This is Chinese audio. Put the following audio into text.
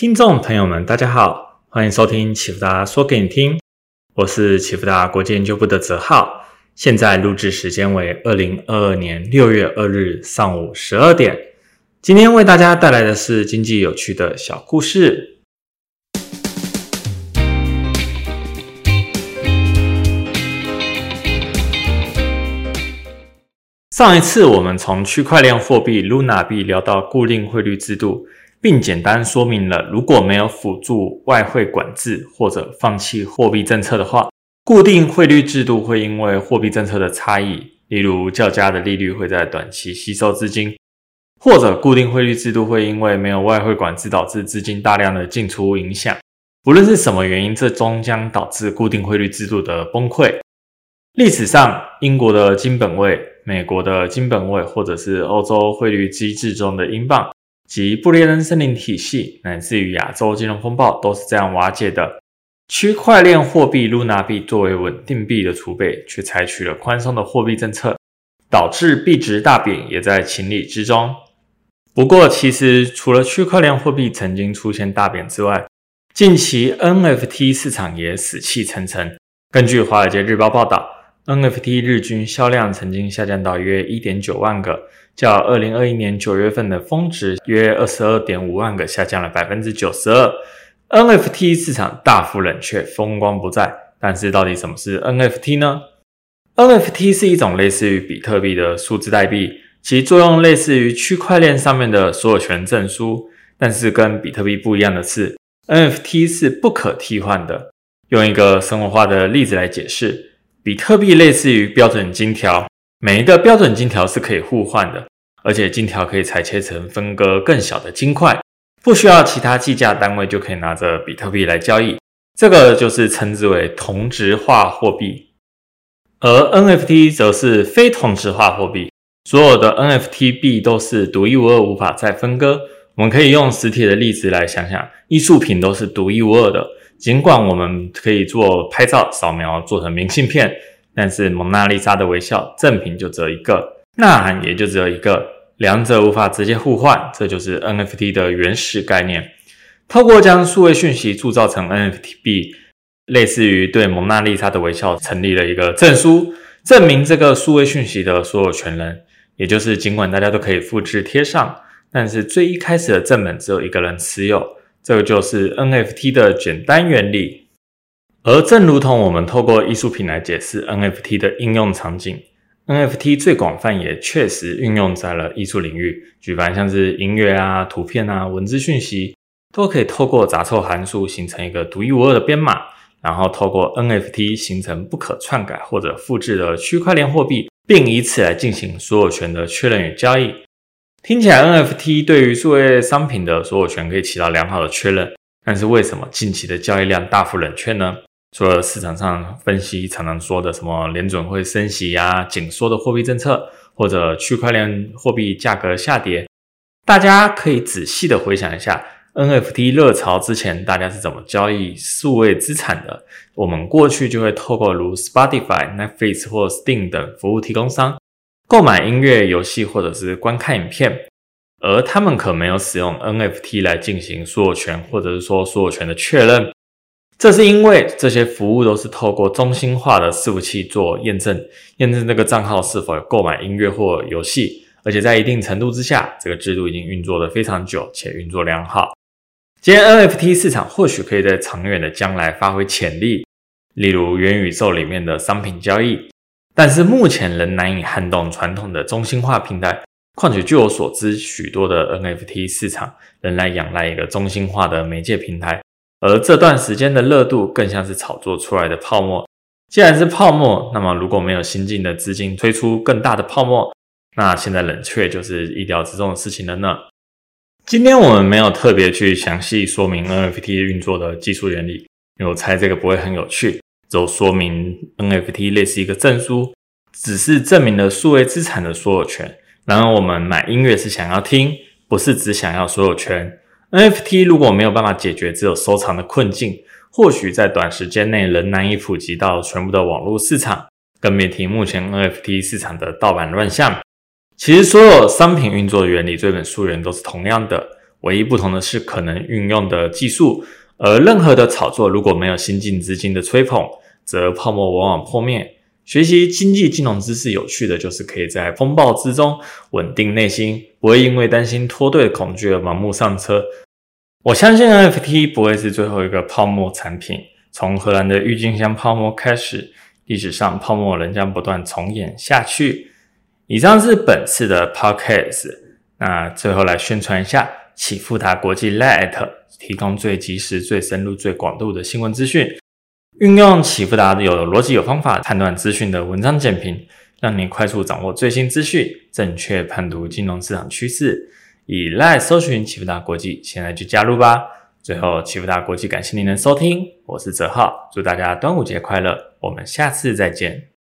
听众朋友们，大家好，欢迎收听启福达说给你听，我是启福达国际研究部的泽浩。现在录制时间为二零二二年六月二日上午十二点。今天为大家带来的是经济有趣的小故事。上一次我们从区块链货币 Luna 币聊到固定汇率制度。并简单说明了，如果没有辅助外汇管制或者放弃货币政策的话，固定汇率制度会因为货币政策的差异，例如较佳的利率会在短期吸收资金，或者固定汇率制度会因为没有外汇管制导致资金大量的进出影响。无论是什么原因，这终将导致固定汇率制度的崩溃。历史上，英国的金本位、美国的金本位，或者是欧洲汇率机制中的英镑。及布列登森林体系，乃至于亚洲金融风暴，都是这样瓦解的。区块链货币 Luna 币作为稳定币的储备，却采取了宽松的货币政策，导致币值大贬，也在情理之中。不过，其实除了区块链货币曾经出现大贬之外，近期 NFT 市场也死气沉沉。根据《华尔街日报》报道。NFT 日均销量曾经下降到约一点九万个，较二零二一年九月份的峰值约二十二点五万个下降了百分之九十二。NFT 市场大幅冷却，风光不再。但是，到底什么是 NFT 呢？NFT 是一种类似于比特币的数字代币，其作用类似于区块链上面的所有权证书。但是，跟比特币不一样的是，NFT 是不可替换的。用一个生活化的例子来解释。比特币类似于标准金条，每一个标准金条是可以互换的，而且金条可以裁切成分割更小的金块，不需要其他计价单位就可以拿着比特币来交易。这个就是称之为同质化货币。而 NFT 则是非同质化货币，所有的 NFT 币都是独一无二，无法再分割。我们可以用实体的例子来想想，艺术品都是独一无二的。尽管我们可以做拍照扫描做成明信片，但是蒙娜丽莎的微笑正品就只有一个，呐喊也就只有一个，两者无法直接互换，这就是 NFT 的原始概念。透过将数位讯息铸造成 NFT 币，类似于对蒙娜丽莎的微笑成立了一个证书，证明这个数位讯息的所有权人，也就是尽管大家都可以复制贴上，但是最一开始的正本只有一个人持有。这个就是 NFT 的简单原理，而正如同我们透过艺术品来解释 NFT 的应用场景，NFT 最广泛也确实运用在了艺术领域。举凡像是音乐啊、图片啊、文字讯息，都可以透过杂凑函数形成一个独一无二的编码，然后透过 NFT 形成不可篡改或者复制的区块链货币，并以此来进行所有权的确认与交易。听起来 NFT 对于数位商品的所有权可以起到良好的确认，但是为什么近期的交易量大幅冷却呢？除了市场上分析常常说的什么联准会升息呀、紧缩的货币政策，或者区块链货币价格下跌，大家可以仔细的回想一下 NFT 热潮之前大家是怎么交易数位资产的。我们过去就会透过如 Spotify、Netflix 或 Steam 等服务提供商。购买音乐、游戏或者是观看影片，而他们可没有使用 NFT 来进行所有权或者是说所有权的确认。这是因为这些服务都是透过中心化的伺服器做验证，验证这个账号是否有购买音乐或游戏，而且在一定程度之下，这个制度已经运作的非常久且运作良好。今天 NFT 市场或许可以在长远的将来发挥潜力，例如元宇宙里面的商品交易。但是目前仍难以撼动传统的中心化平台。况且据我所知，许多的 NFT 市场仍然仰赖一个中心化的媒介平台，而这段时间的热度更像是炒作出来的泡沫。既然是泡沫，那么如果没有新进的资金推出更大的泡沫，那现在冷却就是意料之中的事情了呢。今天我们没有特别去详细说明 NFT 运作的技术原理，因为我猜这个不会很有趣。就说明 NFT 类似一个证书，只是证明了数位资产的所有权。然而，我们买音乐是想要听，不是只想要所有权。NFT 如果没有办法解决只有收藏的困境，或许在短时间内仍难以普及到全部的网络市场。更别提目前 NFT 市场的盗版乱象。其实，所有商品运作原理、追本溯源都是同样的。唯一不同的是可能运用的技术。而任何的炒作如果没有新进资金的吹捧，则泡沫往往破灭。学习经济金融知识有趣的就是可以在风暴之中稳定内心，不会因为担心脱队的恐惧而盲目上车。我相信 NFT 不会是最后一个泡沫产品。从荷兰的郁金香泡沫开始，历史上泡沫仍将不断重演下去。以上是本次的 Podcast。那最后来宣传一下，启富达国际 Let 提供最及时、最深入、最广度的新闻资讯。运用启富达有逻辑、有方法判断资讯的文章简评，让你快速掌握最新资讯，正确判读金融市场趋势。以赖搜寻启富达国际，现在就加入吧！最后，启富达国际感谢您的收听，我是泽浩，祝大家端午节快乐，我们下次再见。